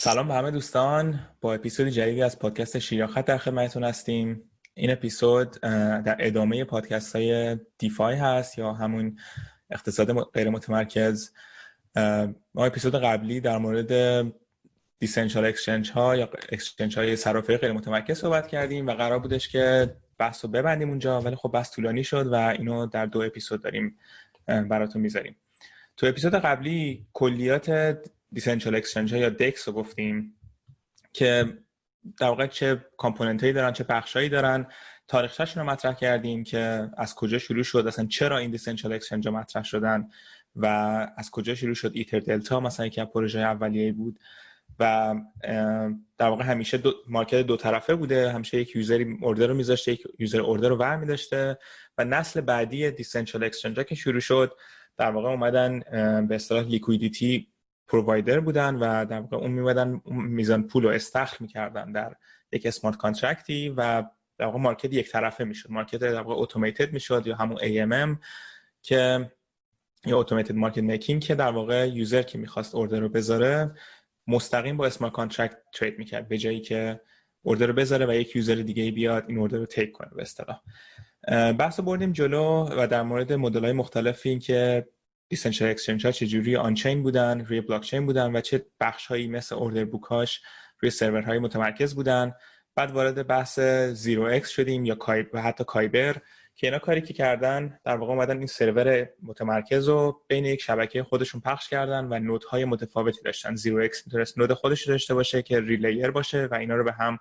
سلام به همه دوستان. با اپیزود جدیدی از پادکست شیراخت در خدمتتون هستیم. این اپیزود در ادامه پادکست های DeFi هست یا همون اقتصاد غیر متمرکز. ما اپیزود قبلی در مورد decentralized exchange ها یا exchange های صرافی غیر متمرکز صحبت کردیم و قرار بودش که بحث رو ببندیم اونجا ولی خب بحث طولانی شد و اینو در دو اپیزود داریم براتون می‌ذاریم. تو اپیزود قبلی کلیات decentralized exchange ها یا DEX رو گفتیم که در واقع چه component هایی دارن چه بخشایی دارن. تاریخچه‌شون رو مطرح کردیم که از کجا شروع شد اصلا چرا این decentralized exchange ها مطرح شدن و از کجا شروع شد. EtherDelta مثلا یکی از پروژه اولیه بود و در واقع همیشه دو، market دو طرفه بوده. همیشه یک user ی order رو میذاشته یک user order رو ور داشته و نسل بعدی decentralized exchange که شروع شد در واقع اومدن به اصطلاح liquidity provider بودن و در واقع اون میمدن میزان پول رو استخر می‌کردن در یک smart contract ی و در واقع market یک طرفه می‌شد. market در واقع automated می‌شد یا همون AMM که یا automated market making که در واقع user که می‌خواست order رو بذاره مستقیم با smart contract trade می‌کرد به جایی که order رو بذاره و یک user دیگه بیاد این order رو take کنه به اصطلاح. بحث بردیم جلو و در مورد مدل های مختلفی که decentralized exchange ها چجوری on-chain بودن روی بلاک چین بودن و چه بخش هایی مثل order book اش روی سرورهای متمرکز بودن. بعد وارد بحث زیرو اکس شدیم یا کای و حتی Kyber که اینا کاری که کردن در واقع اومدن این سرور متمرکز رو بین یک شبکه خودشون پخش کردن و node های متفاوتی داشتن. زیرو اکس می‌تونست node خودش داشته باشه که relayer باشه و اینا رو به هم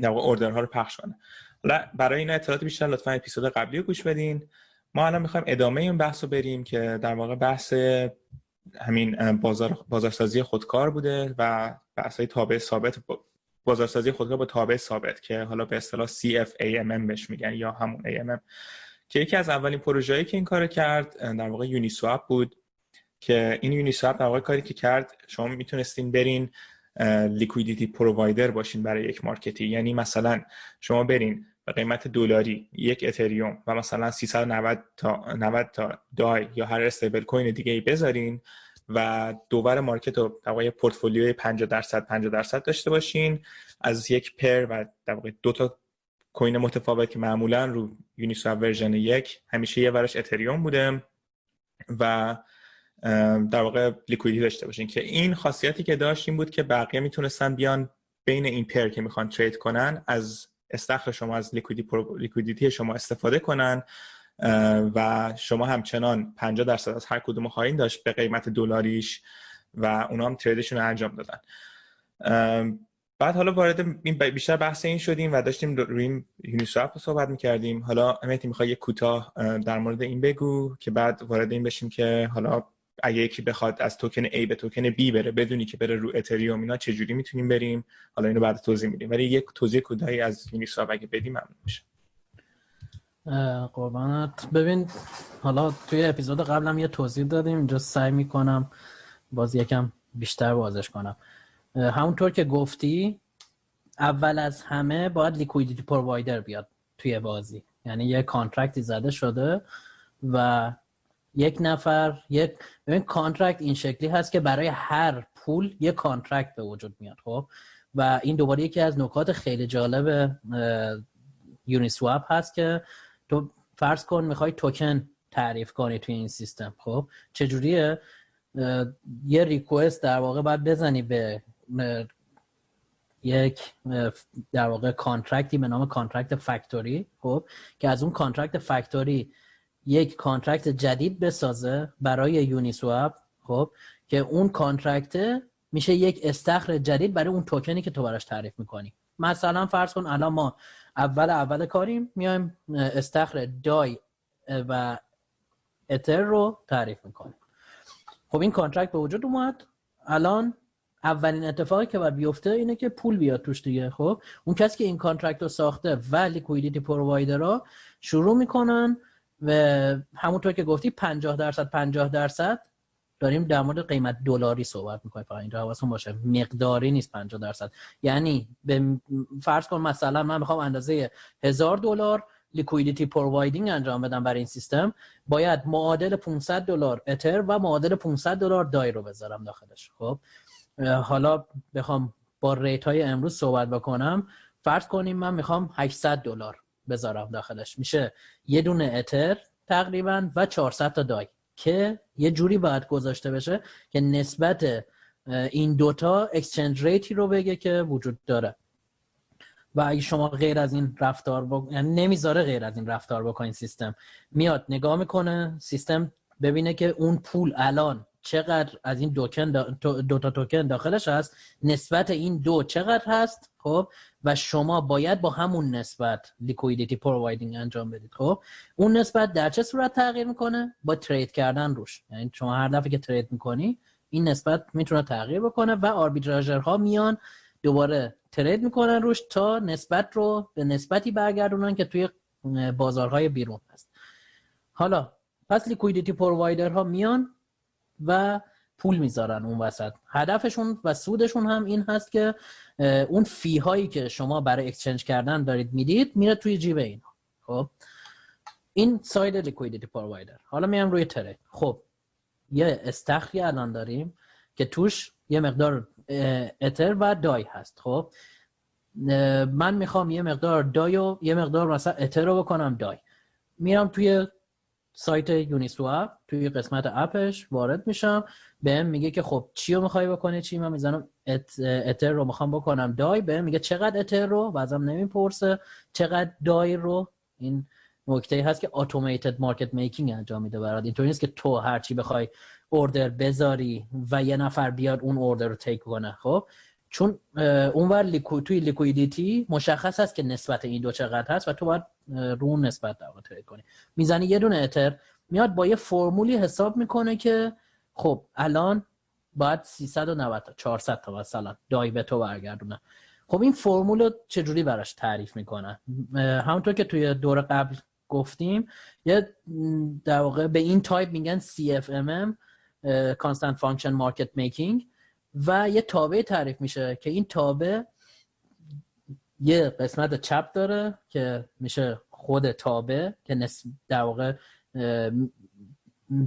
در واقع اوردرها رو پخش کنه. حالا برای این اطلاعات بیشتر لطفا اپیزود قبلی رو گوش بدین. ما الان می‌خوایم ادامه این بحث رو بریم که در واقع بحث همین بازار بازارسازی خودکار بوده و بحث های تابع ثابت بازارسازی خودکار با تابع ثابت که حالا به اصطلاح CFAMM بهش میگن یا همون AMM که یکی از اولین پروژه‌ای که این کار کرد در واقع یونیسواب بود که این یونیسواب در واقع کاری که کرد شما می‌تونستین برین liquidity provider باشین برای یک market ی. یعنی مثلا شما برین به قیمت دلاری یک اتریوم و مثلا 390 تا 90 تا دای یا هر stablecoin دیگه ای بذارین و دوباره market رو در پورتفولیوی 50 درصد 50 درصد داشته باشین. از یک pair و در واقع دو تا coin متفاوت که معمولا رو Uniswap version یک همیشه یه ورش اتریوم بوده و در واقع liquidity داشته باشین که این خاصیتی که داشت این بود که بقیه می‌تونستن بیان بین این pair که می‌خوان trade کنن از استخر شما از liquidity شما استفاده کنن و شما همچنان 50 درصد از هر کدوم خواهید داشت به قیمت دلاریش و اونا هم trade شون رو انجام دادن. بعد حالا وارد این بیشتر بحث این شدیم و داشتیم روی Uniswap صحبت می‌کردیم. حالا امیتی می‌خوای یک کوتاه در مورد این بگو که بعد وارد این بشیم که حالا اگه یکی بخواد از توکن A به توکن B بره بدون اینکه بره رو اتریوم اینا چه جوری می‌تونیم بریم؟ حالا اینو بعد توضیح میدیم. ولی یک توضیح کوتاهی از Uniswap اگه بدیم ممنون میشه قربانت. ببین حالا توی اپیزود قبلم یه توضیح دادیم. اینجا سعی می‌کنم باز یکم بیشتر بازش کنم. همونطور که گفتی اول از همه باید liquidity provider بیاد توی بازی. یعنی یه contract ی زده شده و یک نفر یک ببین contract این شکلی هست که برای هر pool یک contract به وجود میاد خب؟ و این دوباره یکی از نکات خیلی جالب Uniswap هست که تو فرض کن می‌خوای توکن تعریف کنی توی این سیستم خب؟ چجوریه؟ یه request در واقع باید بزنی به یک در واقع contract ی به نام contract factory خب؟ که از اون contract factory یک contract جدید بسازه برای Uniswap خب که اون contract میشه یک استخر جدید برای اون توکنی که تو براش تعریف می‌کنی. مثلا فرض کن الان ما اول اول کاریم میایم استخر دای و اتر رو تعریف می‌کنیم. خب این contract به وجود اومد. الان اولین اتفاقی که باید بیفته اینه که پول بیاد توش دیگه خب. اون کسی که این contract رو ساخته و liquidity provider ها شروع می‌کنن و همونطور که گفتی 50 درصد 50 درصد داریم در مورد قیمت دلاری صحبت می‌کنیم. فقط اینجا حواستون باشه. مقداری نیست 50 درصد. یعنی به فرض کن مثلا من می‌خوام اندازه هزار دلار liquidity providing انجام بدم برای این سیستم باید معادل 500 دلار اتر و معادل 500 دلار دای رو بذارم داخلش. خب؟ حالا بخوام با ریت های امروز صحبت بکنم. فرض کنیم من می‌خوام 800 دلار بذارم داخلش. میشه یه دونه اتر تقریبا و 400 تا دای که یه جوری باید گذاشته بشه که نسبت این دوتا اکسچنج ریتی رو بگه که وجود داره. و اگه شما غیر از این رفتار با... یعنی نمی‌ذاره غیر از این رفتار بکنین سیستم. میاد نگاه می‌کنه سیستم ببینه که اون pool الان چقدر از این توکن دو تا توکن داخلش هست نسبت این دو چقدر هست؟ خب و شما باید با همون نسبت liquidity providing انجام بدید خب؟ اون نسبت در چه صورت تغییر می‌کنه؟ با trade کردن روش. یعنی شما هر دفعه که trade می‌کنی این نسبت می‌تونه تغییر بکنه و arbitrageur ها میان دوباره trade می‌کنن روش تا نسبت رو به نسبتی برگردونن که توی بازارهای بیرون هست. حالا پس liquidity provider ها میان و پول می‌ذارن اون وسط. هدفشون و سودشون هم این هست که اون fee هایی که شما برای exchange کردن دارید می‌دید میره توی جیب اینا. خب؟ این side liquidity provider حالا میام روی trade. خب یه استخری الان داریم که توش یه مقدار اتر و دای هست. خب؟ من می‌خوام یه مقدار دای و یه مقدار مثلا اتر رو بکنم دای میرم توی سایت یونیسواب توی قسمت اپش وارد میشم. بهم میگه که خب چی رو می‌خوای بکنه چی؟ من می‌زنم اتر رو می‌خوام بکنم. دای بهم میگه چقدر اتر رو؟ و ازم نمی‌پرسه. چقدر دای رو؟ این نکته هست که اتوماتد مارکت میکینگ انجام میده برات. اینطوری نیست که تو هرچی بخوای اوردر بذاری و یه نفر بیاد اون اوردر رو تیک کنه. خب؟ چون اونور لیکو توی liquidity مشخص هست که نسبت این دو چقدر هست و تو باید رو نسبت در trade کنی. می‌زنی یه دونه Ether میاد با یه فرمولی حساب می‌کنه که خب الان باید 390 تا 400 تا مثلا DAI به تو برگردونه. خب این فرمول رو چجوری براش تعریف می‌کنه همونطور که توی دور قبل گفتیم یه در واقع به این تایپ میگن CFMM Constant Function Market Making. و یه تابع تعریف میشه که این تابع یه قسمت چپ داره که میشه خود تابع که در واقع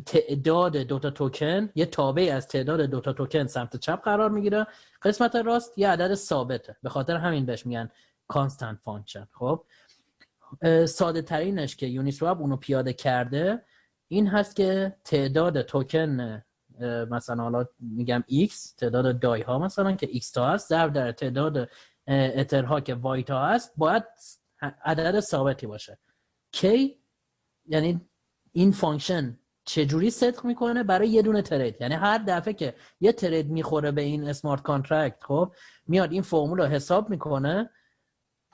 تعداد دوتا توکن یه تابع از تعداد دوتا توکن سمت چپ قرار می‌گیره. قسمت راست یه عدد ثابته. به خاطر همین بهش میگن constant function خب؟ ساده ترینش که Uniswap اونو پیاده کرده این هست که تعداد توکن مثلا حالا میگم x تعداد DAI ها مثلا که x تا هست ضرب در تعداد Ether ها که y تا هست باید عدد ثابتی باشه. K یعنی این function چجوری صدق می‌کنه؟ برای یه دونه trade. یعنی هر دفعه که یه trade می‌خوره به این smart contract خب میاد این فرمول رو حساب می‌کنه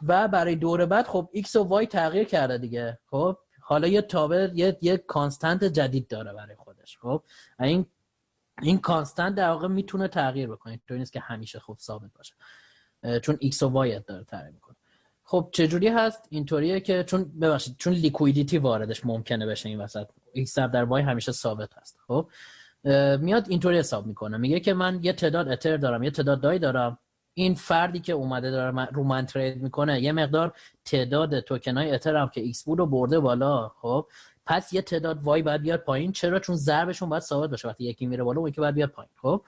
و برای دور بعد خب x و y تغییر کرده دیگه. خب حالا یه تابع یه یه constant جدید داره برای خودش. خب این این constant در واقع می‌تونه تغییر بکنه. تو نیست که همیشه خوب ثابت باشه. چون x و y داره تغییر می‌کنه. خب چجوری هست؟ اینطوریه که چون ببخشید چون liquidity واردش ممکنه بشه این وسط x در y همیشه ثابت هست. خب میاد اینطوری حساب می‌کنه. میگه که من یه تعداد Ether دارم یه تعداد DAI دارم. این فردی که اومده داره رو من trade می‌کنه یه مقدار تعداد توکن های Ether هم که x بود رو برده بالا. خب پس یه تعداد وای باید بیاد پایین. چرا؟ چون ضربشون باید ثابت باشه. وقتی یکی میره بالا اون یکی باید بیاد پایین. خب؟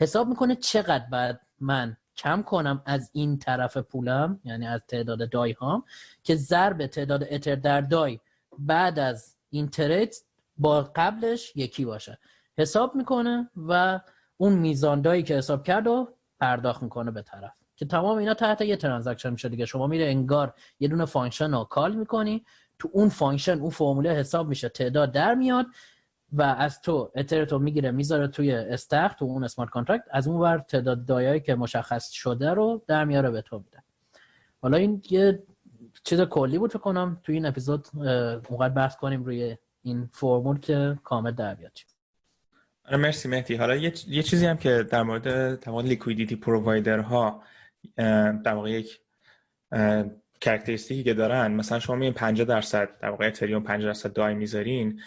حساب می‌کنه چقدر بعد من کم کنم از این طرف پولم یعنی از تعداد دای هام که ضرب تعداد اتر در دای بعد از این ترید با قبلش یکی باشه. حساب می‌کنه و اون میزان دایی که حساب کرد و پرداخت می‌کنه به طرف. که تمام اینا تحت یه ترانزکشن میشه دیگه. شما میره انگار یه دونه function رو call می‌کنی. تو اون function اون فرموله حساب میشه. تعداد در میاد و از تو Ether تو می‌گیره می‌ذاره توی استخ تو اون smart contract از اون ور تعداد DAI ایی که مشخص شده رو در میاره به تو میده. حالا این یه چیز کلی بود فکر کنم. توی این اپیزود موقع بحث کنیم روی این فرمول که کامل در بیاد. آره مرسی مهدی. حالا یه, یه چیزی هم که در مورد تمام liquidity provider ها در واقع یک characteristic ی که دارن مثلا شما میین 50 درصد در واقع Ethereum 50 درصد DAI می‌ذارین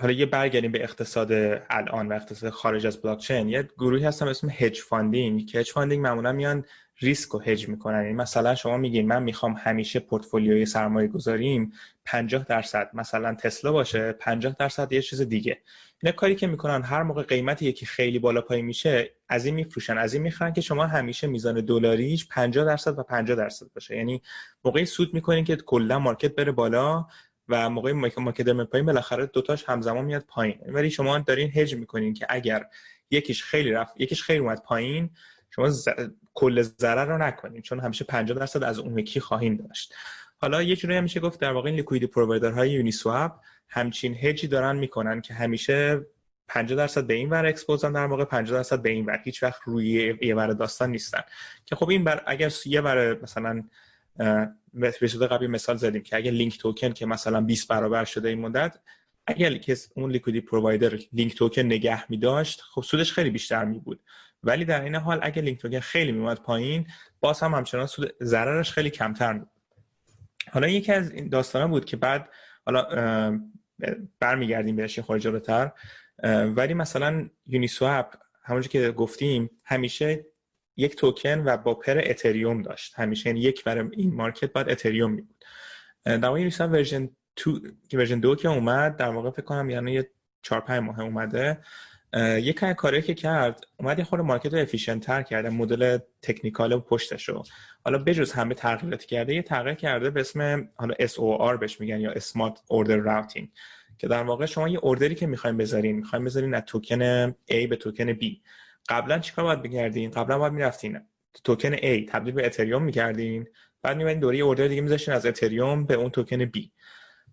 حالا یه برگردیم به اقتصاد الان و اقتصاد خارج از بلاک چین یه گروهی هستن اسم hedge funding که hedge funding معمولا میان ریسک رو هج می‌کنن. یعنی مثلا شما میگین من می‌خوام همیشه پورتفولیوی سرمایه گذاریم 50 درصد مثلا تسلا باشه 50 درصد یه چیز دیگه. اینا کاری که می‌کنن هر موقع قیمت یکی خیلی بالا پایین میشه از این میفروشن از این می‌خرن که شما همیشه میزان دلاریش 50 درصد و 50 درصد باشه. یعنی موقعی سود می‌کنین که کلا مارکت بره بالا و موقعی مارکت بره پایین بالاخره دوتاش همزمان میاد پایین. ولی شما دارین هج می‌کنین که اگر یکیش خیلی رفت یکیش خیلی اومد پایین شما ز... کل ضرر رو نکنین چون همیشه 50 درصد از اون یکی خواهین داشت. حالا یه جوری همیشه گفت در واقع این لیکویدی پرووایدرهای یونی سواب همچین هجی دارن می‌کنن که همیشه 50 درصد به این ور expose ن در واقع 50 درصد به این ور. هیچ وقت روی یه ور داستان نیستن. که خب این بر اگر یه ور مثلا اپیزود قبلی مثال زدیم که اگر Link token که مثلا 20 برابر شده این مدت اگر کس اون liquidity provider Link token نگه می داشت خب سودش خیلی بیشتر می بود ولی در این حال اگر Link token خیلی میومد پایین باز هم همچنان سود ضررش خیلی کمتر می بود حالا یکی از این داستانا بود که بعد حالا برمیگردیم بهش خارج جلوتر ولی مثلا Uniswap همونجور که گفتیم همیشه یک توکن و با pair Ethereum داشت. همیشه یعنی یک برای این مارکت بعد Ethereum می بود. در واقع version 2 version 2 که اومد در واقع فکر کنم یعنی یه 4 5 ماه اومده. یک کاری که کرد اومد یه خورده market رو efficient تر کرده مدل technical پشتش رو. حالا بجز همه تغییراتی کرده یه تغییر کرده به اسم حالا SOR بهش میگن یا Smart Order Routing که در واقع شما یه order ی که می‌خوایم بذارین می‌خوایم بذارین از token A به token B. قبلا چیکار باید بگردین؟ قبلا باید می‌رفتین token A تبدیل به Ethereum می‌کردین بعد می‌بینید دوباره order دیگه میذاشتین از Ethereum به اون token B.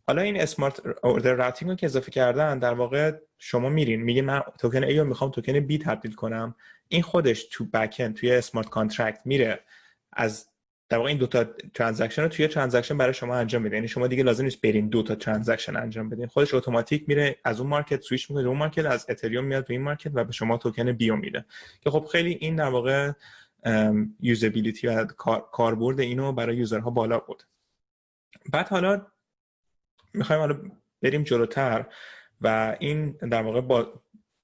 حالا این smart order routing رو که اضافه کردن در واقع شما میرین میگه من token A رو می‌خوام token B تبدیل کنم. این خودش تو back توی smart contract میره. از در واقع این دو تا transaction رو توی transaction برای شما انجام میده. یعنی شما دیگه لازم نیست برین دو تا transaction انجام بدین. خودش اتوماتیک میره از اون market سویش می‌کنه اون market از Ethereum میاد به این market و به شما token B و میده. که خب خیلی این در واقع usability و کاربرد اینو برای user ها بالا بود بعد حالا می‌خوایم حالا بریم جلوتر و این در واقع با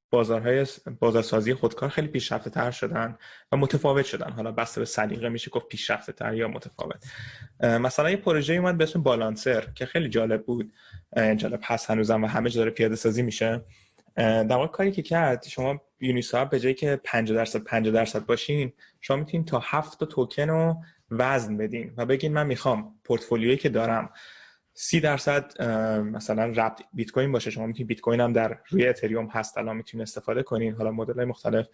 بازارهای بازارسازی خودکار خیلی پیشرفته تر شدن و متفاوت شدن. حالا بسته به سلیقه میشه گفت پیشرفته تر یا متفاوت. مثلا یه پروژه اومد به اسم بالانسر که خیلی جالب بود. جالب هست هنوزم و همه جا داره پیاده سازی میشه. در واقع کاری که کرد شما یونیساب به جایی که 50 درصد 50 درصد باشین شما می‌تونین تا 7 تا توکن رو وزن بدین و بگین من می‌خوام پورتفولیویی که دارم سی درصد مثلا wrapped Bitcoin باشه. شما می‌تونید بیت کوین هم در روی Ethereum هست الان می‌تونید استفاده کنین. حالا مدل های مختلف.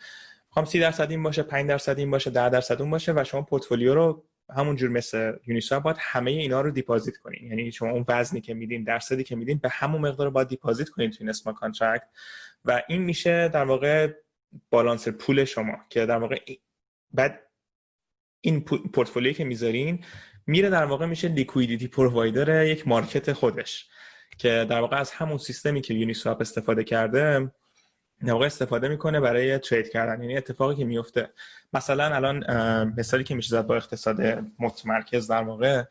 می‌خوام سی درصد این باشه 5 درصد این باشه 10 درصد اون باشه و شما پورتفولیو رو همونجور مثل Uniswap باید همه اینا رو deposit کنین. یعنی شما اون وزنی که میدین درصدی که میدین به همون مقدار باید deposit کنین تو این smart contract و این میشه در واقع بالانس پول شما که در واقع بعد این پورتفولیویی که می‌ذارین میره در واقع میشه liquidity provider یک market خودش که در واقع از همون سیستمی که Uniswap استفاده کرده در واقع استفاده می‌کنه برای trade کردن. یعنی اتفاقی که میفته مثلا الان مثالی که میشه زد با اقتصاد متمرکز در واقع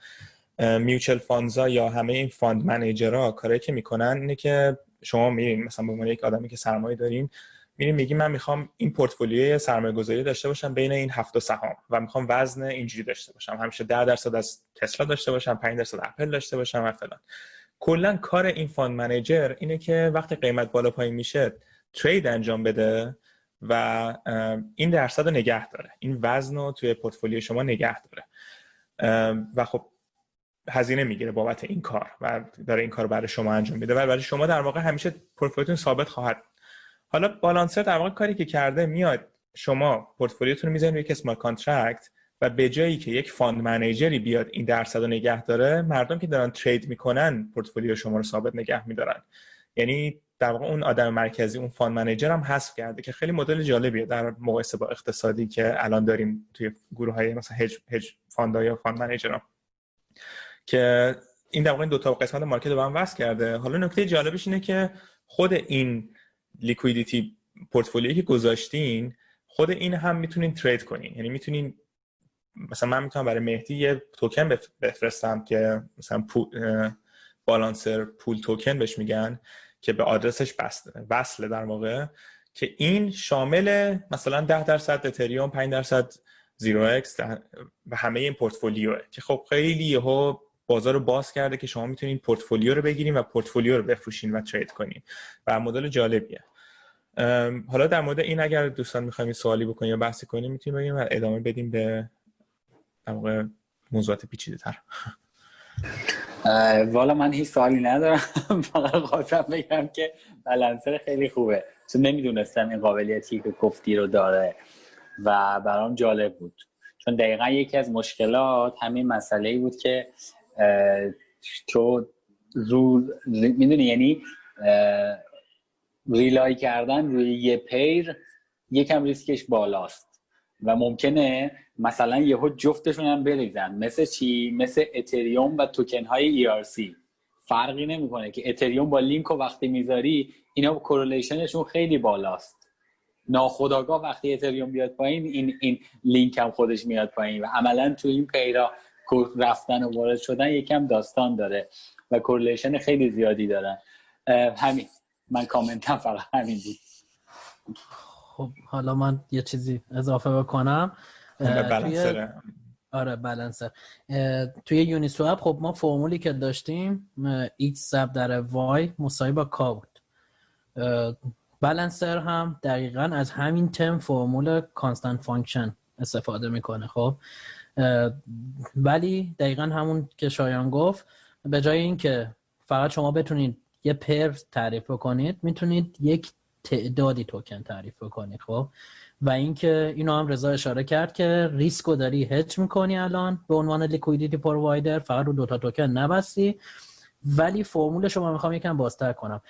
mutual funds ا یا همه این fund manager ها کاری که می‌کنن اینه که شما میرین مثلا به عنوان یک آدمی که سرمایه دارین میریم میگیم من می‌خوام این portfolioی سرمایه گذاری داشته باشم بین این هفت سهام و می‌خوام وزن اینجوری داشته باشم. همیشه 10 درصد از تسلا داشته باشم 5 درصد اپل داشته باشم و فلان. کلا کار این fund manager اینه که وقتی قیمت بالا پایین میشه trade انجام بده و این درصد رو نگه داره. این وزن رو توی پورتفولیو شما نگه داره. و خب هزینه می‌گیره بابت این کار و داره این کار برای شما انجام میده. و برای شما در واقع همیشه portfolioتون ثابت خواهد حالا Balancer در واقع کاری که کرده میاد شما portfolioتون رو می‌ذارین روی یک smart contract و به جایی که یک fund managerی بیاد این درصد رو نگه داره مردم که دارن trade می‌کنن پورتفولیو شما رو ثابت نگه میدارن. یعنی در واقع اون آدم مرکزی اون fund manager هم حذف کرده که خیلی مدل جالبیه. در مقایسه با اقتصادی که الان داریم توی گروه های مثلا hedge hedge fund یا fund manager که این در واقع این دو تا قسمت market رو هم وصل کرده. حالا نکته جالبش اینه که خود این liquidity portfolioیی که گذاشتین خود این هم می‌تونین trade کنین. یعنی می‌تونین مثلا من می‌تونم برای مهدی یه توکن بفرستم که مثلا پول Balancer pool token بهش میگن که به آدرسش وصله در واقع که این شامل مثلا 10 درصد اتریوم 5 درصد زیرو اکس و همه این portfolioه. که خب خیلی یهو بازار رو باز کرده که شما می‌تونید پورتفولیو رو بگیرین و پورتفولیو رو بفروشین و ترید کنین. و مدل جالبیه. حالا در مورد این اگر دوستان می‌خوایم سوالی بکنیم یا بحثی کنیم می‌تونیم بگیم و ادامه بدیم به در موضوعات پیچیده تر والا من هیچ سوالی ندارم. فقط خواستم بگم که بلنسر خیلی خوبه. چون نمی‌دونستم این قابلیتی که گفتی رو داره و برام جالب بود. چون دقیقا یکی از مشکلات همین مسئله بود که تو رو می‌دونی یعنی rely کردن روی یه pair یکم riskش بالاست. و ممکنه مثلا یهو جفتشون هم بریزن. مثل چی؟ مثل اتریوم و توکن های ERC فرقی نمی‌کنه که اتریوم با Chainlink و وقتی می‌ذاری اینا correlationشون خیلی بالاست. ناخداگاه وقتی اتریوم بیاد پایین این این لینک هم خودش میاد پایین. و عملا تو این pairا رفتن و وارد شدن یکم داستان داره و correlation خیلی زیادی دارن همین. من commentم فقط همین بود. خب حالا من یه چیزی اضافه بکنم. توی... آره Balancer توی Uniswap خب ما فرمولی که داشتیم x ضرب در y مساوی با k بود. Balancer هم دقیقا از همین تم فرمول constant function استفاده می‌کنه خب. ولی دقیقا همون که شایان گفت به جای اینکه فقط شما بتونید یه pair تعریف کنید می‌تونید یک تعدادی توکن تعریف کنید خب؟ و اینکه اینو هم رضا اشاره کرد که riskو داری هج می‌کنی الان به عنوان liquidity provider فقط رو دوتا توکن نبستی. ولی فرمول شما می‌خوام یکم بازتر کنم.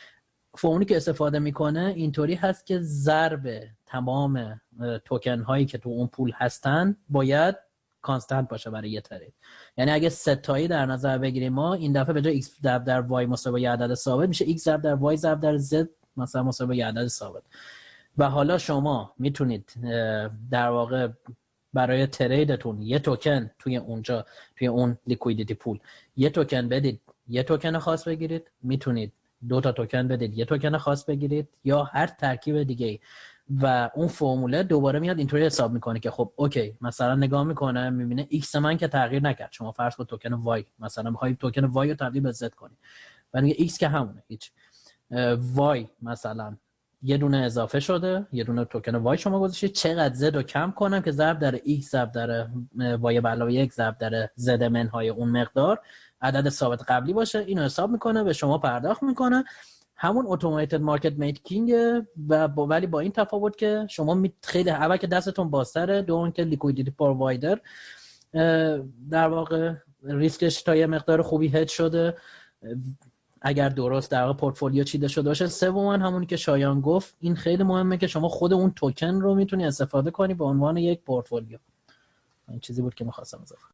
فرمولی که استفاده می‌کنه اینطوری هست که ضرب تمام توکن هایی که تو اون پول هستن باید کانستنت باشه برای یه ترید. یعنی اگه ستایی در نظر بگیریم ما این دفعه به جای x ضرب در y مساوی عدد ثابت میشه. x ضرب در y ضرب در z مثلا مساوی عدد ثابت. و حالا شما می‌تونید در واقع برای تریدتون یه توکن توی اونجا توی اون liquidity pool یه توکن بدید. یه توکن خاص بگیرید. می‌تونید دو تا توکن بدید. یه توکن خاص بگیرید یا هر ترکیب دیگه و اون فرموله دوباره میاد اینطوری حساب می‌کنه که خب okay مثلا نگاه می‌کنه می‌بینه x من که تغییر نکرد. شما فرض کن token y مثلا می‌خوای token y رو تبدیل به z کنی. و میگه x که همونه هیچ. y مثلا یه دونه اضافه شده یه دونه token y شما گذاشتید چقدر z رو کم کنم که ضرب در x ضرب در به علاوه یک ضرب در z منهای اون مقدار. عدد ثابت قبلی باشه. اینو حساب می‌کنه به شما پرداخت می‌کنه. همون automated market making و ولی با این تفاوت که شما خیلی اول که دستتون بازتره دو که liquidity provider در واقع riskش تا یه مقدار خوبی hedge شده. اگر درست در واقع پورتفولیو چیده شده باشه. سوم همونی که شایان گفت این خیلی مهمه که شما خود اون توکن رو می‌تونی استفاده کنی به عنوان یک پورتفولیو. این چیزی بود که می‌خواستم اضافه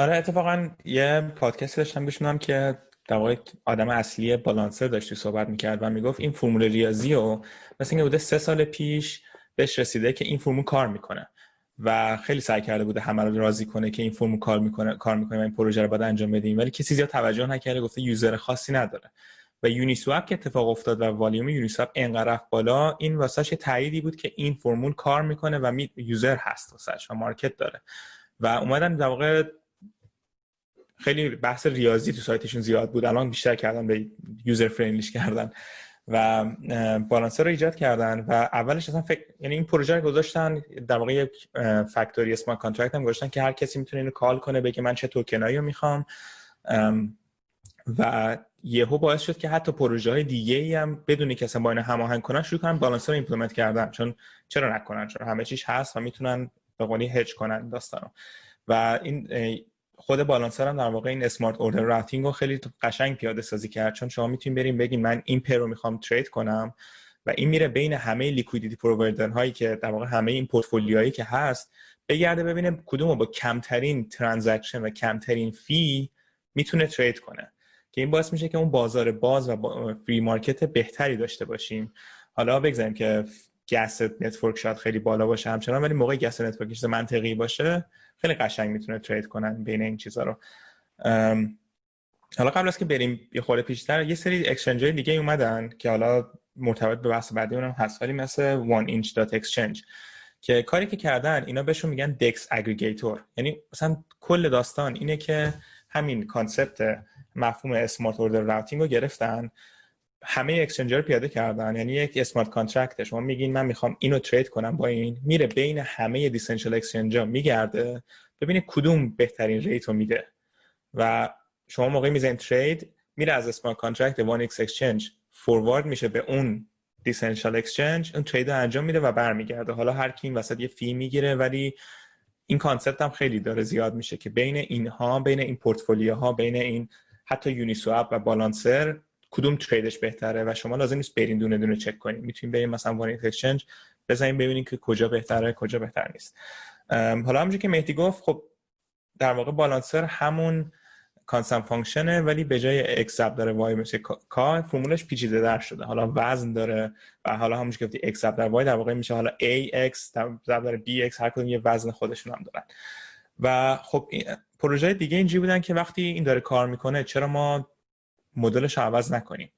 آره اتفاقا یه پادکست داشتم گوش که در واقع آدم اصلی Balancer داشتی صحبت می‌کرد و می‌گفت این فرمول ریاضی و مثل اینکه بوده سه سال پیش بهش رسیده که این فرمول کار می‌کنه و خیلی سعی کرده بوده همه رو راضی کنه که این فرمول کار می‌کنه کار می‌کنه و این پروژه رو باید انجام بدیم. ولی کسی زیاد توجه نکرده گفته user خاصی نداره. و Uniswap که اتفاق افتاد و volume Uniswap انقدر رفت بالا این واسش تاییدی بود که این فرمول کار می‌کنه و می user هست واسش و market داره. و اومدن در واقع خیلی بحث ریاضی تو سایتشون زیاد بود. الان بیشتر کردن به user friendlyش کردن و Balancer رو ایجاد کردن و اولش اصلا فکر یعنی این پروژه رو گذاشتن در واقع یک factory smart contract هم گذاشتن که هر کسی می‌تونه اینو call کنه بگه من چه tokenایی رو می‌خوام. و یهو باعث شد که حتی پروژه های دیگه ای هم بدونی که اصلا با این هماهنگ کنن شروع کنن Balancer رو implement کردن. چون چرا نکنن؟ چون همه چیش هست و می‌تونن به قولی هج کنن داستانو. و این خود Balancer هم در واقع این smart order routing رو خیلی قشنگ پیاده سازی کرد. چون شما می‌تونید بریم بگین من این pair رو می‌خوام trade کنم و این میره بین همه liquidity provider هایی که در واقع همه این portfolioهایی که هست بگرده ببینه کدوم با کمترین transaction و کمترین fee می‌تونه trade کنه. که این باعث میشه که اون بازار باز و free market بهتری داشته باشیم. حالا بگذاریم که gas network شاید خیلی بالا باشه همچنان ولی موقع gas network منطقی باشه خیلی قشنگ می‌تونه trade کنن بین این چیزا رو. حالا قبل از که بریم یه خورده پیشتر یه سری exchange دیگه اومدن که حالا مرتبط به بحث بعدی اونم هست ولی مثل 1inch dot exchange که کاری که کردن اینا بهشون میگن DEX aggregator یعنی مثلا کل داستان اینه که همین concept مفهوم smart order routing رو گرفتن. همه اکسچنجر رو پیاده کردن. یعنی یک smart contract شما میگین من می‌خوام اینو trade کنم با این. میره بین همه دیسنشال اکسچنجر میگرده. ببینید کدوم بهترین rate رو میده. و شما موقعی می‌زنید trade میره از smart contract 1inch exchange forward میشه به اون decentralized exchange اون trade رو انجام میده و برمیگرده. حالا هر کی این وسط یه fee می‌گیره ولی این concept هم خیلی داره زیاد میشه که بین اینها بین این پورتفولیوها بین این حتی Uniswap و Balancer کدوم trade ش بهتره و شما لازم نیست برین دونه دونه چک کنید می‌تونید برین مثلا 1inch exchange بزنین ببینید که کجا بهتره کجا بهتر نیست. حالا همونجوری که مهدی گفت خب در واقع Balancer همون constant function ه ولی به جای x ضرب در y میشه k فرمولش پیچیده‌تر شده. حالا وزن داره و حالا همونش گفتی x ضرب در y در واقع میشه حالا ax ضرب در bx هر کدوم یه وزن خودشون هم دارن. و خب پروژه دیگه اینجوری بودن که وقتی این داره کار می‌کنه چرا ما مدلش عوض نکنیم.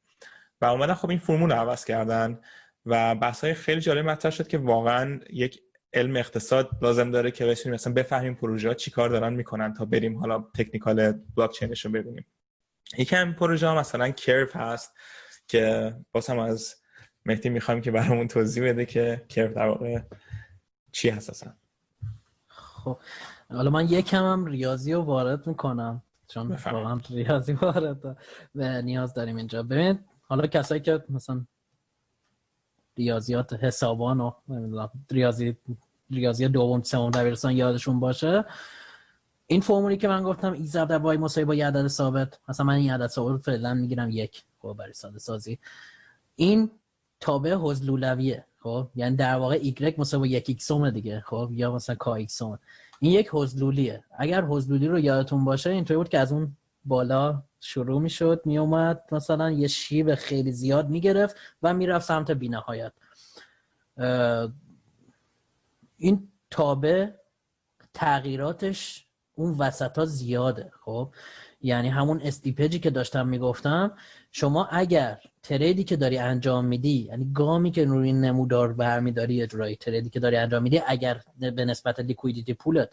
و اومدن خب این فرمول رو عوض کردن و بحث های خیلی جالب مطرح شد که واقعا یک علم اقتصاد لازم داره که بتونیم مثلا بفهمیم پروژه ها چیکار دارن می‌کنن تا بریم حالا تکنیکال بلاک چینش رو ببینیم یکم پروژه ها مثلا کرف هست که باز هم از مهدی می‌خوایم که برامون توضیح بده که کرف در واقع چی هست اصلا. خب حالا من یکم هم ریاضی رو وارد می‌کنم. چون واقعا ریاضی وارد و نیاز داریم اینجا. ببین حالا کسایی که مثلا ریاضیات حسابان و ریاضی ریاضی دوم سوم دبیرستان یادشون باشه این فرمولی که من گفتم ای ضرب در وای مساوی با یه عدد ثابت مثلا من این عدد ثابت رو فعلا می‌گیرم یک خب برای ساده سازی. این تابع حزلولویه خب؟ یعنی در واقع ایگرگ مساوی یک ایکسومه دیگه خب؟ یا مثلا کا ایکسومه این یک حزلولیه اگر حزلولی رو یادتون باشه اینطوری بود که از اون بالا شروع می‌شد میومد مثلا یه شیب خیلی زیاد می‌گرفت و می‌رفت سمت بینهایت. این تابع تغییراتش اون وسط ها زیاده خب؟ یعنی همون slippage ی که داشتم می‌گفتم شما اگر trade ی که داری انجام میدی یعنی گامی که روی نمودار برمیداری به ازای trade ی که داری انجام میدی اگر به نسبت liquidity pool ت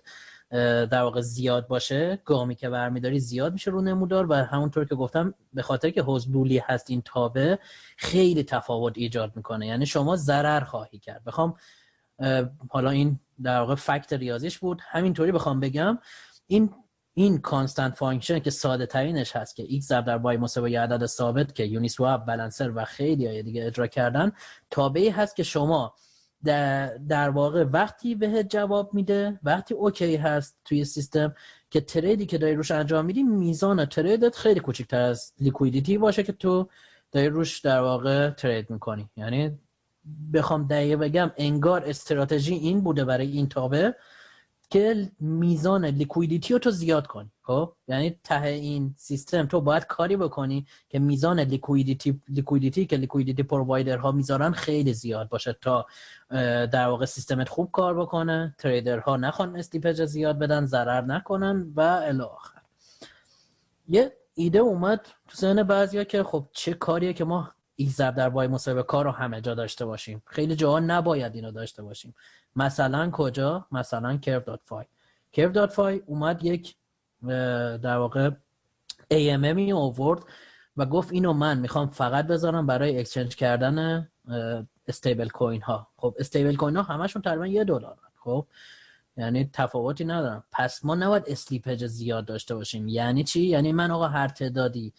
در واقع زیاد باشه گامی که برمیداری زیاد میشه رو نمودار. و همونطور که گفتم به خاطر که هذلولی هست این تابع خیلی تفاوت ایجاد می‌کنه. یعنی شما ضرر خواهی کرد. بخوام حالا این در واقع fact ریاضیش بود. همینطوری بخوام بگم این این constant function که ساده ترینش هست که x ضرب در y مساوی عدد ثابت که Uniswap Balancer و خیلی های دیگه اجرا کردن تابعی هست که شما در, در واقع وقتی بهت جواب میده وقتی okay هست توی سیستم که trade ی که داری روش انجام میدی میزان trade ت خیلی کوچکتر از liquidity باشه که تو داری روش در واقع trade می‌کنی. یعنی بخوام دقیقه بگم انگار استراتژی این بوده برای این تابع. که میزان liquidity رو تو زیاد کنی خب؟ یعنی ته این سیستم تو باید کاری بکنی که میزان liquidity liquidity که liquidity ها می‌ذارن خیلی زیاد باشه تا در واقع سیستمت خوب کار بکنه trader ها نخوان slippage زیاد بدن ضرر نکنن و الی آخر. یه ایده اومد تو ذهن بعضیا که خب چه کاریه که ما ایک ضرب در وای مساوی کار رو همه جا داشته باشیم. خیلی جاها نباید اینو داشته باشیم. مثلا کجا؟ مثلا curve.fi curve.fi اومد یک در واقع AMM ای آورد و گفت اینو من می‌خوام فقط بذارم برای exchange کردن stablecoin ها. خب stablecoin ها همشون تقریبا یه دلار خب یعنی تفاوتی ندارم پس ما نباید slippage زیاد داشته باشیم. یعنی چی؟ یعنی من آقا هر تعدادی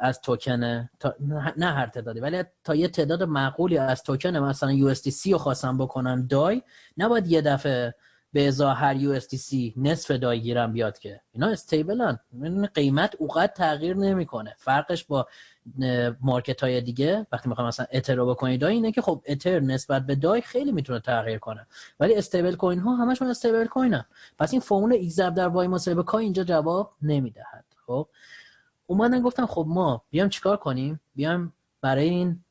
از توکن تا... نه هر تعدادی ولی تا یه تعداد معقولی از توکن مثلا USDC رو خواستم بکنم DAI نباید یه دفعه به ازا هر USDC نصف DAI گیرم بیاد که. اینا stable ن قیمت اونقدر تغییر نمی‌کنه. فرقش با market های دیگه وقتی می‌خوام مثلا اتر رو بکنید DAI اینه که خب اتر نسبت به DAI خیلی می‌تونه تغییر کنه. ولی stablecoin ها همشون stablecoin ن پس این فرمول x در y مساوی اینجا جواب نمی‌دهد. خب؟ اومدن گفتن خب ما بیام چیکار کنیم؟ بیام برای این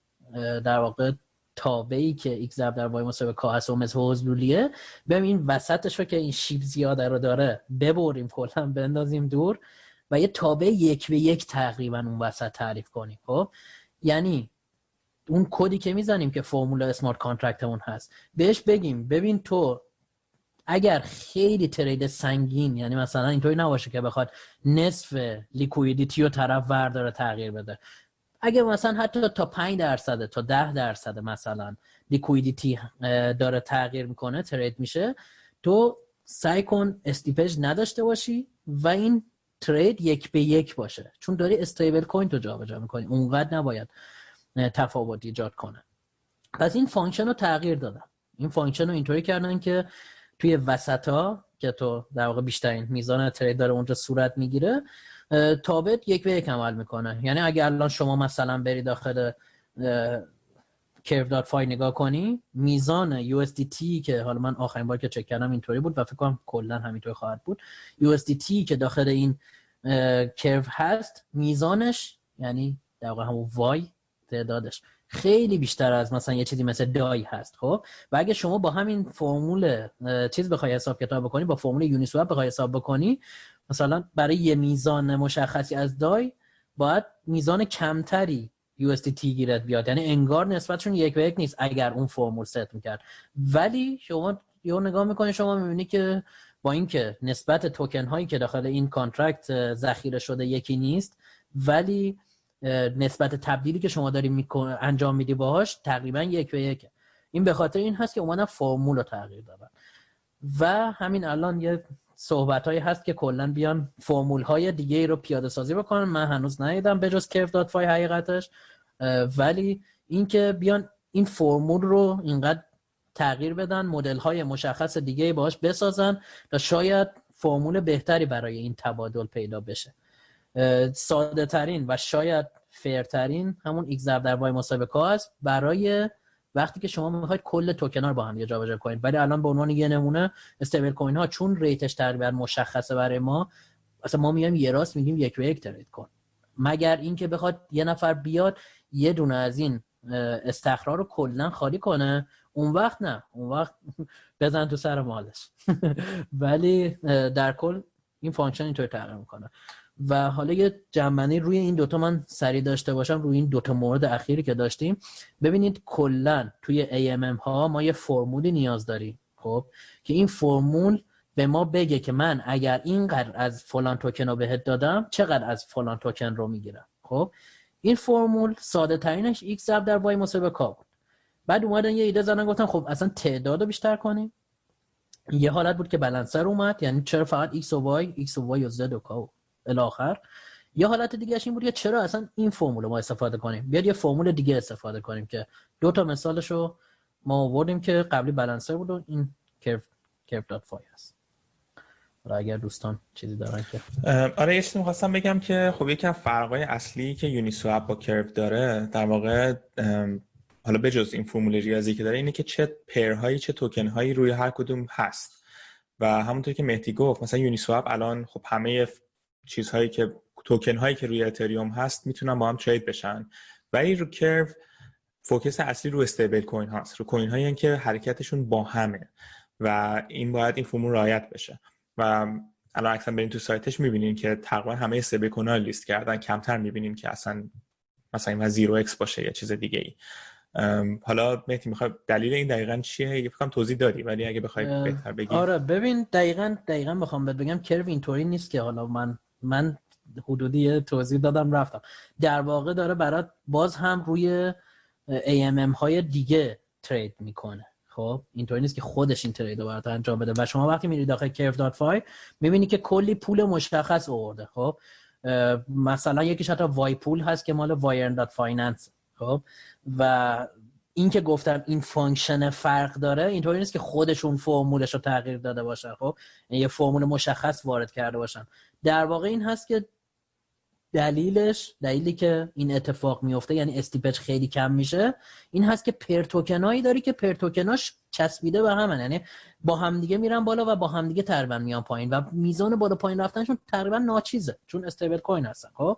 در واقع تابعی که x ضرب در y مساوی k هست و مثل هذلولیه بیام این وسطش رو که این شیب زیاده رو داره ببریم کلا بندازیم دور و یه تابع یک به یک تقریبا اون وسط تعریف کنیم. خب؟ یعنی اون کدی که می‌زنیم که فرمول smart contract مون هست. بهش بگیم ببین تو اگر خیلی trade سنگین یعنی مثلا اینطوری نباشه که بخواد نصف liquidity رو طرف ورداره تغییر بده. اگه مثلا حتی تا 5 درصد تا 10 درصد مثلا liquidity داره تغییر می‌کنه trade میشه تو سعی کن slippage نداشته باشی و این trade یک به یک باشه. چون داری stablecoin تو جابجا می‌کنی. اونقدر نباید تفاوت ایجاد کنه. پس این function رو تغییر دادن. این function رو اینطوری کردن که توی وسط ها که تو در واقع بیشترین میزان trade داره اونجا صورت می‌گیره تابت یک به یک عمل می‌کنه. یعنی اگه الان شما مثلا بری داخل curve.fi نگاه کنی میزان USDT که حالا من آخرین بار که چک کردم اینطوری بود و فکر کنم کلا همینطوری خواهد بود. USDT که داخل این کرو هست میزانش یعنی در واقع همون وای تعدادش خیلی بیشتر از مثلا یه چیزی مثل دای هست خب؟ و اگه شما با همین فرمول چیز بخوای حساب کتاب بکنی با فرمول یونیسواب بخوای حساب بکنی مثلا برای یه میزان مشخصی از DAI باید میزان کمتری USDT گیرت بیاد. یعنی انگار نسبتشون یک به یک نیست اگر اون فرمول ست می‌کرد. ولی شما یه نگاه می‌کنی شما می‌بینی که با اینکه نسبت توکن هایی که داخل این contract ذخیره شده یکی نیست ولی نسبت تبدیلی که شما داری انجام میدی باهاش تقریبا یک به یک. این به خاطر این هست که اومدن فرمول رو تغییر دادن. و همین الان یه صحبت هایی هست که کلا بیان فرمول های دیگه رو پیاده سازی بکنن. من هنوز ندیدم به جز curve.fi حقیقتش. ولی اینکه بیان این فرمول رو اینقدر تغییر بدن مدل های مشخص دیگه باهاش بسازن تا شاید فرمول بهتری برای این تبادل پیدا بشه. ساده ترین و شاید fair ترین همون x در y مساوی k است. برای وقتی که شما می‌خواید کل توکن رو با هم جابجا کنید. ولی الان به عنوان یه نمونه stablecoin ها چون rate ش تقریبا مشخصه برای ما اصلا ما میایم یه راست میگیم یک به یک trade کن. مگر اینکه بخواد یه نفر بیاد یه دونه از این استخرا رو کلا خالی کنه؟ اون وقت نه. اون وقت بزن تو سر مالش. ولی در کل این function اینطور تغییر می‌کنه. و حالا یه جمع‌بندی روی این دوتا من سریع داشته باشم روی این دوتا مورد اخیری که داشتیم. ببینید کلا توی AMM ها ما یه فرمولی نیاز داریم خب؟ که این فرمول به ما بگه که من اگر اینقدر از فلان توکن رو بهت دادم چقدر از فلان توکن رو می‌گیرم خب؟ این فرمول ساده ترینش x ضرب در y مساوی کا بود. بعد اومدن یه ایده زدن گفتن خب اصلا تعداد رو بیشتر کنیم. یه حالت بود که بلنسر اومد یعنی چرا فقط x و y x و y و z و کا الاخر یه حالت دیگه این بود که چرا اصلا این فرمول ما استفاده کنیم؟ بیاد یه فرمول دیگه استفاده کنیم که دو تا مثالش رو ما آوردیم که قبلی بالانسر بود و این کرف کرف دات فای هست. اگر دوستان چیزی دارن که آره یه می‌خواستم بگم که خب یکی از فرقای اصلی که یونیسواب با کرف داره در واقع حالا بجز این فرمول ریاضی که داره اینه که چه پرهایی چه توکن هایی روی هر کدوم هست. و همونطور که مهدی گفت مثلا Uniswap الان خب همه چیزهایی که توکن هایی که روی اتریوم هست می‌تونن با هم trade بشن. ولی رو Curve focus اصلی رو stablecoin هاست. رو coin هایی که حرکتشون با همه. و این باید این فرمول رعایت بشه. و الان اکثر بریم تو سایتش می‌بینیم که تقریبا همه stablecoin ها لیست کردن. کمتر می‌بینیم که اصلا مثلا این زیرو اکس باشه یا چیز دیگه ای. حالا مهدی می‌خوای دلیل این دقیقا چیه؟ یه فکرم توضیح دادی ولی اگه بخوای بهتر بگی. آره ببین دقیقا دقیقا بخوام بهت بگم Curve اینطوری نیست که حالا من من حدودی توضیح دادم رفتم. در واقع داره برات باز هم روی AMM های دیگه trade می‌کنه. خب اینطوری نیست که خودش این trade رو برات انجام بده. و شما وقتی میری داخل curve.fi می‌بینی که کلی pool مشخص آورده. خب مثلا یکیش حتی Y pool هست که مال Yearn Finance خب و این که گفتم این function فرق داره اینطوری نیست که خودشون فرمولش رو تغییر داده باشن خب یه فرمول مشخص وارد کرده باشن. در واقع این هست که دلیلش دلیلی که این اتفاق میفته یعنی slippage خیلی کم میشه این هست که pair توکنایی داری که pair توکناش چسبیده به همن یعنی با همدیگه میرن بالا و با همدیگه تقریبا میان پایین و میزان بالا پایین رفتنشون تقریبا ناچیزه چون stablecoin هستن خب؟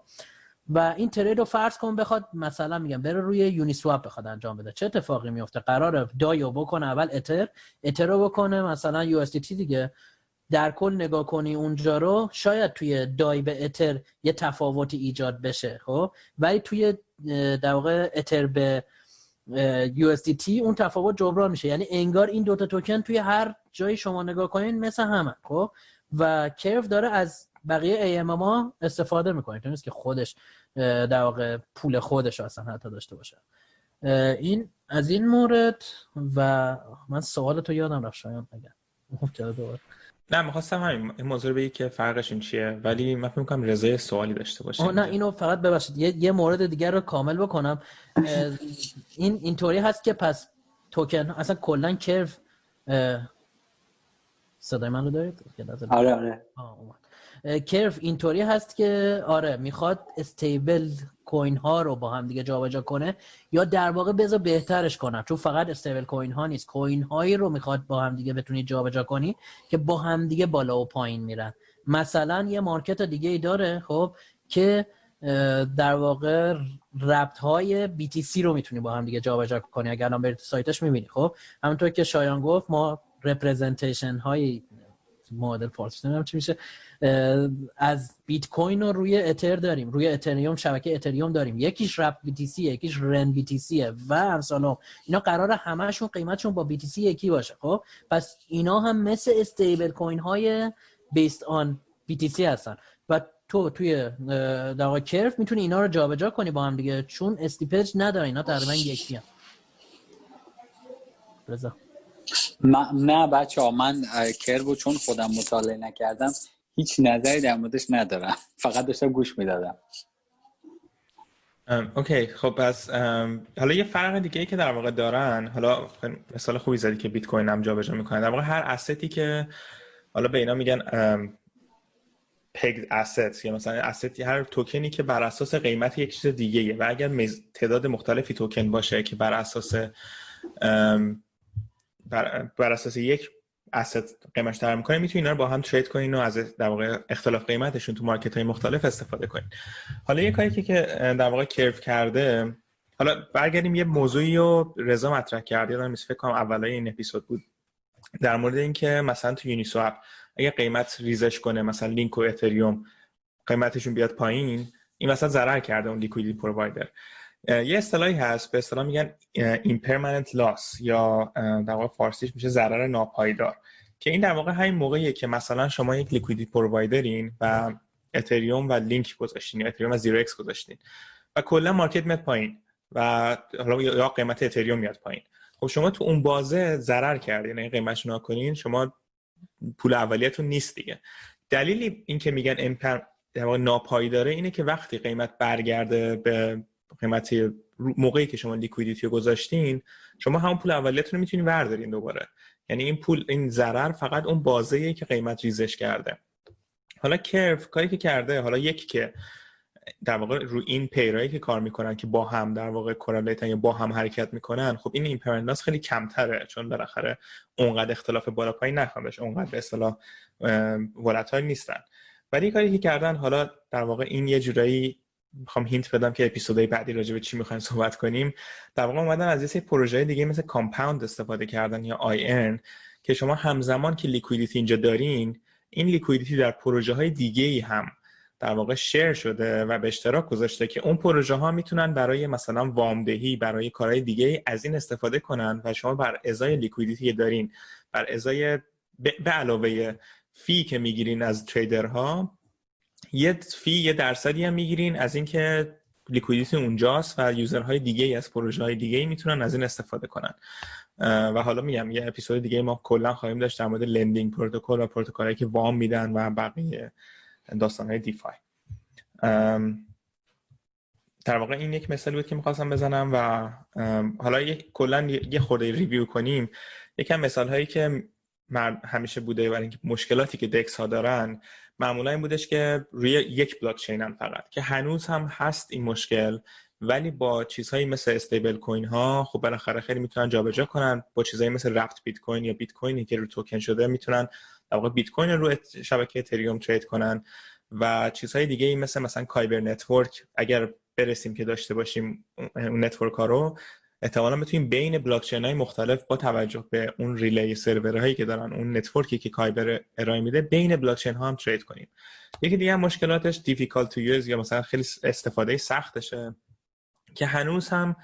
و این ترید رو فرض کن بخواد مثلا میگم بره روی یونی سواب بخواد انجام بده. چه اتفاقی میفته قراره دایو بکنه اول اتر اتر رو بکنه مثلا یو دیگه. در کل نگاه کنی اونجا رو شاید توی دای به اتر یه تفاوتی ایجاد بشه خب؟ ولی توی در واقع اتر به USDT اون تفاوت جبران میشه. یعنی انگار این دوتا توکن توی هر جایی شما نگاه کنین مثل همه خب؟ و کرف داره از بقیه ما استفاده می‌کنه. تو نیست که خودش در واقع پول خودش اصلا حتی داشته باشه. این از این مورد و من سوال تو یادم رفت شاید اگر. نه می‌خواستم همین این موضوع بگی که فرقش این چیه ولی من فکر می‌کنم رضای سوالی داشته باشه نه اینو فقط ببخشید یه, یه مورد دیگر رو کامل بکنم. این اینطوری هست که پس توکن اصلا کلا کرو صدای من رو دارید؟ آره آره. کرف اینطوری هست که آره می‌خواد استیبل کوین ها رو با هم دیگه جابجا کنه یا در واقع بذار بهترش کنه چون فقط استیبل کوین ها نیست. کوین هایی رو می‌خواد با هم دیگه بتونی جابجا کنی که با هم دیگه بالا و پایین میرن. مثلا یه مارکت دیگه ای داره خب که در واقع ربط های BTC رو می‌تونی با هم دیگه جابجا کنی. اگر الان برید سایتش می‌بینی خب. همونطور که شایان گفت ما representation های معادل فارسی نمی‌دونم چی میشه. از بیت کوین رو روی اتر داریم. روی اتریوم شبکه اتریوم داریم. یکیش wrap BTC یکیش renBTC و امثال اینا قرار همشون قیمتشون با BTC یکی باشه. خب؟ پس اینا هم مثل stablecoin های based on BTC هستن. و تو توی در واقع Curve می‌تونی اینا رو جابجا کنی با هم دیگه. چون slippage نداره اینا تقریبا یکی هم رضا. نه بچه ها من کربو چون خودم مطالعه نکردم هیچ نظری در موردش ندارم. فقط داشتم گوش می‌دادم. اوکی خب پس حالا یه فرق دیگه ای که در واقع دارن حالا مثال خوبی زدی که بیت کوین هم جابجا می‌کنن. در واقع هر استی که حالا به اینا میگن پگد اسست یا مثلا استی هر توکنی که بر اساس قیمت یک چیز دیگه و اگر تعداد مختلفی توکن باشه که بر اساس بر, بر اساس یک asset قیمتش trade می‌کنه می‌تونید اینا رو با هم trade کنین و از در واقع اختلاف قیمتشون تو market های مختلف استفاده کنین. حالا یه کاری که در واقع Curve کرده حالا برگردیم یه موضوعی رو رضا مطرح کرد یادم فکر کنم اولای این اپیزود بود. در مورد اینکه مثلا تو Uniswap اگه قیمت ریزش کنه مثلا لینک و اتریوم قیمتشون بیاد پایین این مثلا ضرر کرده اون liquidity provider یه اصطلاحی هست به اصطلاح میگن impermanent loss یا در واقع فارسیش میشه ضرر ناپایدار که این در واقع همین موقعیه که مثلا شما یک liquidity provider ین و اتریوم و لینک گذاشتین یا اتریوم و زیرو اکس گذاشتین و کلا market میاد پایین و حالا یا قیمت اتریوم میاد پایین. خب شما تو اون بازه ضرر کردین یعنی قیمتش نکنین شما پول اولیتون نیست دیگه. دلیلی این که میگن امپر ناپایداره اینه که وقتی قیمت برگرده به قیمت موقعی که شما liquidity رو گذاشتین شما همون پول اولیتون رو می‌تونید بردارین دوباره. یعنی این پول این ضرر فقط اون بازه که قیمت ریزش کرده. حالا Curve کاری که کرده حالا یکی که در واقع رو این pair ایی که کار می‌کنن که با هم در واقع correlate ن یا با هم حرکت می‌کنن خب این impermanent loss خیلی کمتره چون بالاخره اونقدر اختلاف بالا پایین نخوام اونقدر به اصطلاح volatile نیستن. ولی کاری که کردن حالا در واقع این یه جورایی می‌خوام hint بدم که اپیزودهای بعدی راجع به چی می‌خوایم صحبت کنیم. در واقع اومدن از یه سری پروژه دیگه مثل Compound استفاده کردن یا آی که شما همزمان که liquidity اینجا دارین این liquidity در پروژه های دیگه ای هم در واقع share شده و به اشتراک گذاشته که اون پروژه ها می‌تونن برای مثلا وامدهی برای کارهای دیگه از این استفاده کنن و شما بر ازای liquidity دارین بر ازای به علاوه fee که می‌گیرین از trader ها یه fee یه درصدی هم می‌گیرین از اینکه liquidity اونجاست و user های دیگه از پروژه های دیگه می‌تونن از این استفاده کنن. و حالا میگم یه اپیزود دیگه ما کلا خواهیم داشت در مورد lending protocol و پروتکلایی که وام میدن و بقیه داستان های DeFi در واقع این یک مثال بود که می‌خواستم بزنم و حالا یک کلا یه خورده review کنیم. یکم مثال هایی که همیشه بوده برای اینکه مشکلاتی که DEX ها دارن معمولا این بودش که روی یک بلاک چینن فقط که هنوز هم هست این مشکل ولی با چیزهایی مثل stablecoin ها خب بالاخره خیلی می‌تونن جابجا کنن با چیزهایی مثل wrapped Bitcoin یا بیت کوینی که رو توکن شده می‌تونن در واقع بیت کوین رو شبکه اتریوم trade کنن. و چیزهای دیگه مثل مثلا Kyber Network اگر برسیم که داشته باشیم اون network ها رو احتمالا بتونیم بین بلاکچین های مختلف با توجه به اون relay server هایی که دارن اون network ی که Kyber ارائه میده بین بلاکچین ها هم trade کنیم. یکی دیگه مشکلاتش difficult to use یا مثلا خیلی استفاده سختشه که هنوز هم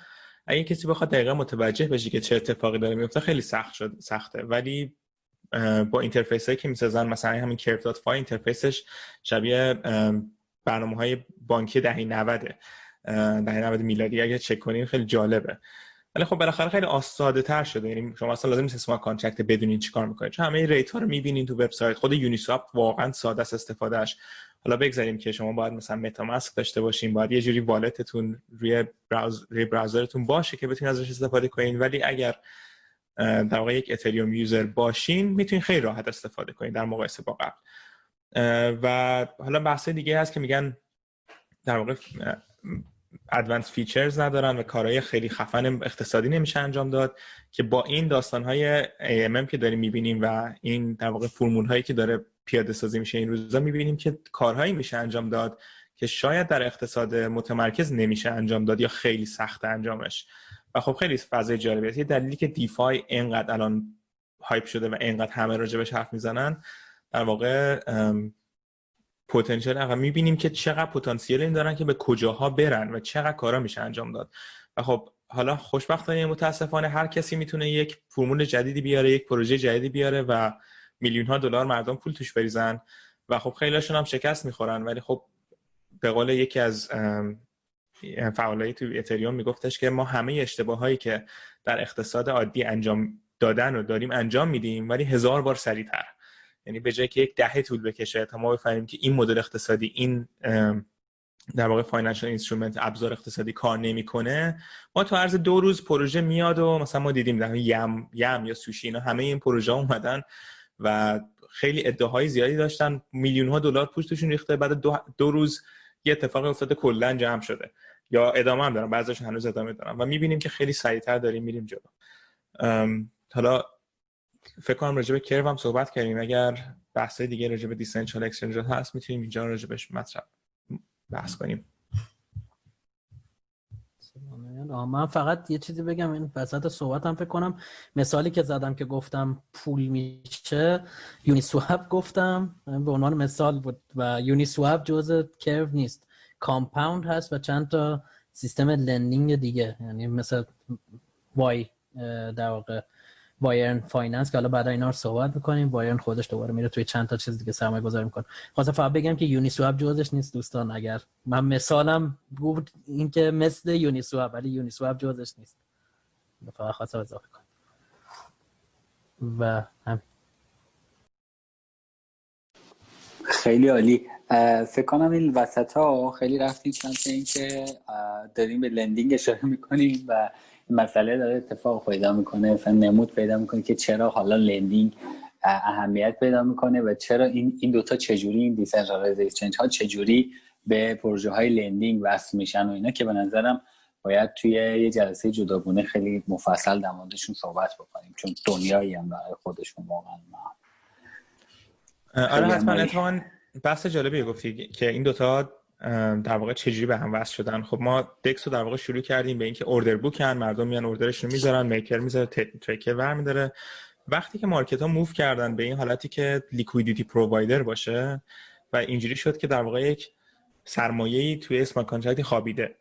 اگه کسی بخواد دقیقا متوجه بشه که چه اتفاقی داره میفته خیلی سخت شد سخته. ولی با interface هایی که می‌سازن مثلا همین Curve dot fi interface ش شبیه برنامه های بانکی دهه‌ی 90 دهه‌ی 90 میلادی. اگه چک کنین خیلی جالبه. ولی خب بالاخره خیلی آساده تر شده. یعنی شما اصلا لازم نیست اسم contract بدونین چیکار می‌کنید. چون همه rate ها رو می‌بینین تو وبسایت. خود Uniswap واقعا ساده است استفادهش حالا بگذاریم که شما باید مثلا MetaMask داشته باشین. باید یه جوری wallet تون روی browse روی browser تون باشه که بتونید ازش استفاده کنین. ولی اگر در واقع یک اتریوم user باشین می‌تونین خیلی راحت استفاده کنین در مقایسه با قبل. و حالا بحث دیگه هست که میگن در واقع advanced features ندارن و کارهای خیلی خفن اقتصادی نمیشه انجام داد که با این داستان های AMM که داریم می‌بینیم و این در واقع فرمول هایی که داره پیاده سازی میشه این روزا می‌بینیم که کارهایی میشه انجام داد که شاید در اقتصاد متمرکز نمیشه انجام داد یا خیلی سخت انجامش. و خب خیلی فضای جالبیه. یه دلیلی که DeFi اینقدر الان هایپ شده و اینقدر همه راجبش حرف می‌زنن در واقع پتانسیل اقا می‌بینیم که چقدر پتانسیل این دارن که به کجاها برن و چقدر کارا میشه انجام داد. و خب حالا خوشبختانه متاسفانه هر کسی می‌تونه یک فرمول جدیدی بیاره یک پروژه جدیدی بیاره و میلیون ها دلار مردم پول توش بریزن و خب خیلیشون هم شکست می‌خورن. ولی خب به قول یکی از فعالایی تو اتریوم میگفتش که ما همه اشتباه هایی که در اقتصاد عادی انجام دادن و داریم انجام میدیم ولی هزار بار سریعتر. یعنی به جای که یک دهه طول بکشه تا ما بفهمیم که این مدل اقتصادی این در واقع financial instrument ابزار اقتصادی کار نمی‌کنه ما تو عرض دو روز پروژه میاد و مثلا ما دیدیم در YAM یم یا سوشی اینا همه این پروژه اومدن و خیلی ادعاهای زیادی داشتن. میلیون ها دلار پوشتشون ریخته بعد دو, دو روز یه اتفاق افتاده کلا جمع شده. یا ادامه هم دارن بعضیشون هنوز ادامه دارن. و می‌بینیم که خیلی سریعتر داریم میریم جلو. حالا فکر کنم راجع به کرو هم صحبت کردیم. اگر بحث دیگه راجع به اکسچنج هست می‌تونیم اینجا راجع مطرح بحث کنیم. من فقط یه چیزی بگم. این وسط هم فکر کنم مثالی که زدم که گفتم پول میشه یونی سواب گفتم. به عنوان مثال بود و یونی سواب جزء کرو نیست Compound هست و چند تا سیستم lending دیگه. یعنی مثل Y در واقع. yearn finance که حالا بعد اینا رو صحبت می‌کنیم. yearn خودش دوباره میره توی چند تا چیز دیگه سرمایه گذاری می‌کنه. خواستم فقط بگم که Uniswap جزش نیست دوستان اگر من مثالم بود این که مثل Uniswap ولی Uniswap جزش نیست. فقط خواستم اضافه کنم. و هم. خیلی عالی. فکر کنم این وسط ها خیلی رفتیم سمت این که داریم به lending اشاره می‌کنیم و مسئله داره اتفاق پیدا می‌کنه. مثلا نمود پیدا می‌کنه که چرا حالا lending اهمیت پیدا می‌کنه و چرا این این دوتا چجوری این decentralized exchange ها چجوری به پروژه های lending وصل میشن و اینا که به نظرم باید توی یه جلسه جداگونه خیلی مفصل در موردشون صحبت بکنیم چون دنیایی هم برای خودشون واقعا آره حتما اتفاقا بحث جالبی گفتی که این دوتا در واقع چجوری به هم وصل شدن. خب ما DEX رو در واقع شروع کردیم به اینکه order book ان مردم میان order شون رو می‌ذارن maker می‌ذاره taker ور میداره وقتی که market ها move کردن به این حالتی که liquidity provider باشه و اینجوری شد که در واقع یک سرمایه‌ای توی smart contract ی خوابیده.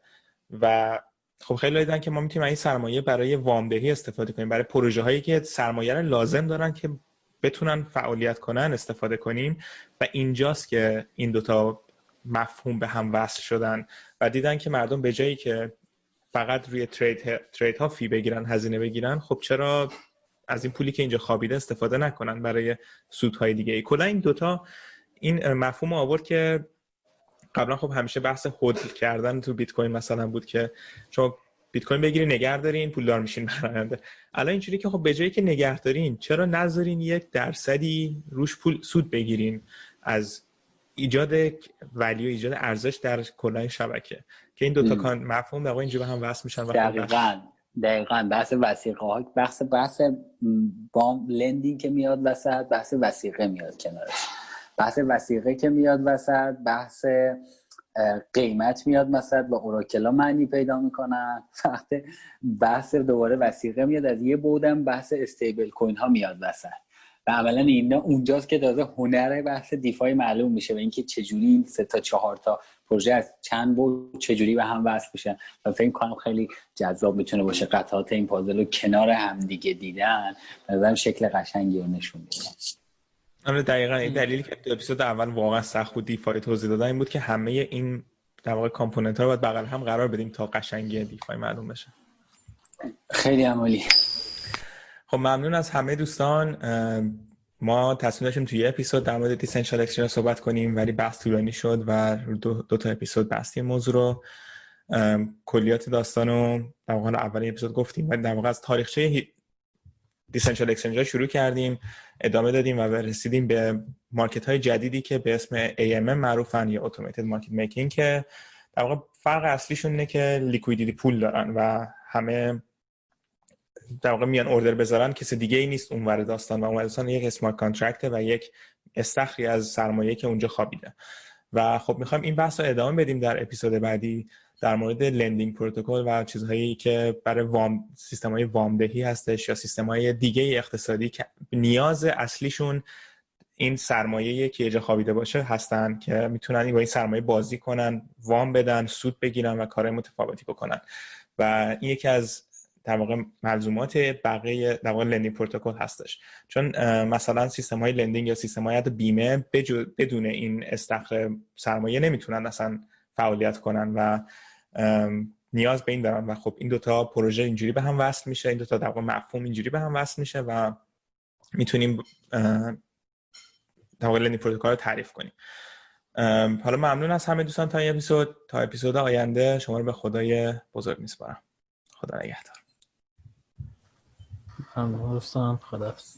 و خب خیلی دیدن که ما می‌تونیم این سرمایه برای وامدهی استفاده کنیم. برای پروژه هایی که سرمایه لازم دارن که بتونن فعالیت کنن استفاده کنیم. و اینجاست که این دوتا مفهوم به هم وصل شدن و دیدن که مردم به جایی که فقط روی ترید, ترید ها فی بگیرن هزینه بگیرن خب چرا از این پولی که اینجا خوابیده استفاده نکنن برای سودهای دیگه ای؟ کلا این دوتا این مفهوم آورد که قبلا خب همیشه بحث هودل کردن تو بیت کوین مثلا بود که شما بیت کوین بگیرین نگه دارین پولدار میشین برآینده الان اینجوری که خب به جایی که نگه دارین چرا نذارین یک درصدی روش پول سود بگیرین از ایجاد ولیو ایجاد ارزش در کلای شبکه که این دوتا کان مفهوم در اینجا به هم وصل میشن و دقیقاً دقیقاً. بحث وسیقه ها بحث بحث بام لندینگ که میاد وسط بحث وسیقه میاد کنارش. بحث وسیقه که میاد وسط بحث قیمت میاد وسط و اوراکلا معنی پیدا می‌کنن. وقت بحث دوباره وسیقه میاد از یه بودم بحث استیبل کوین ها میاد وسط. و عملا اینا اونجاست که تازه هنر بحث دیفای معلوم میشه و اینکه چجوری این سه تا چهار تا پروژه از چند بود چجوری به هم وصل میشن. و فکر کنم خیلی جذاب می‌تونه باشه. قطعات این پازل رو کنار هم دیگه دیدن. نظرم شکل قشنگی رو نشون میده. آره دقیقا. این دلیلی که اپیزود اول واقعا سخت بود دیفای توضیح دادن این بود که همه این در واقع component ها رو باید بغل هم قرار بدیم تا قشنگی DeFi معلوم بشه. خیلی عالی. خب ممنون از همه دوستان. ما تصمیم داشتیم توی اپیزود در مورد decentralized exchange صحبت کنیم ولی بحث طولانی شد و دو, دو تا اپیزود بستیم موضوع رو. کلیات داستان رو در واقع اولین اپیزود گفتیم ولی در واقع از تاریخچه decentralized exchange شروع کردیم ادامه دادیم و رسیدیم به market های جدیدی که به اسم AMM معروفن یا automated market making که در واقع فرق اصلیشون اینه که liquidity pool دارن و همه در واقع میان order بذارن کسی دیگه ای نیست اونور داستان و اون داستان. یک smart contract ه و یک استخری از سرمایه که اونجا خوابیده. و خب می‌خوایم این بحث رو ادامه بدیم در اپیزود بعدی در مورد lending protocol و چیزهایی که برای وام سیستم های وامدهی هستش یا سیستم های دیگه اقتصادی که نیاز اصلیشون این سرمایه که یه خوابیده باشه هستن که می‌تونن با این سرمایه بازی کنن وام بدن سود بگیرن و کار متفاوتی بکنن. و این یکی از در واقع ملزومات بقیه در واقع lending protocol هستش. چون مثلا سیستم های lending یا سیستم های بیمه بدون این استخر سرمایه نمی‌تونن اصلا فعالیت کنن و نیاز به این دارن. و خب این دوتا پروژه اینجوری به هم وصل میشه این دوتا در واقع مفهوم اینجوری به هم وصل میشه و می‌تونیم در واقع لندینگ پروتکل رو تعریف کنیم. حالا ممنون از همه دوستان تا این اپیزود. تا اپیزود آینده شما رو به خدای بزرگ میسپارم. خدا نگهدار. هم دوستان خداحافظ.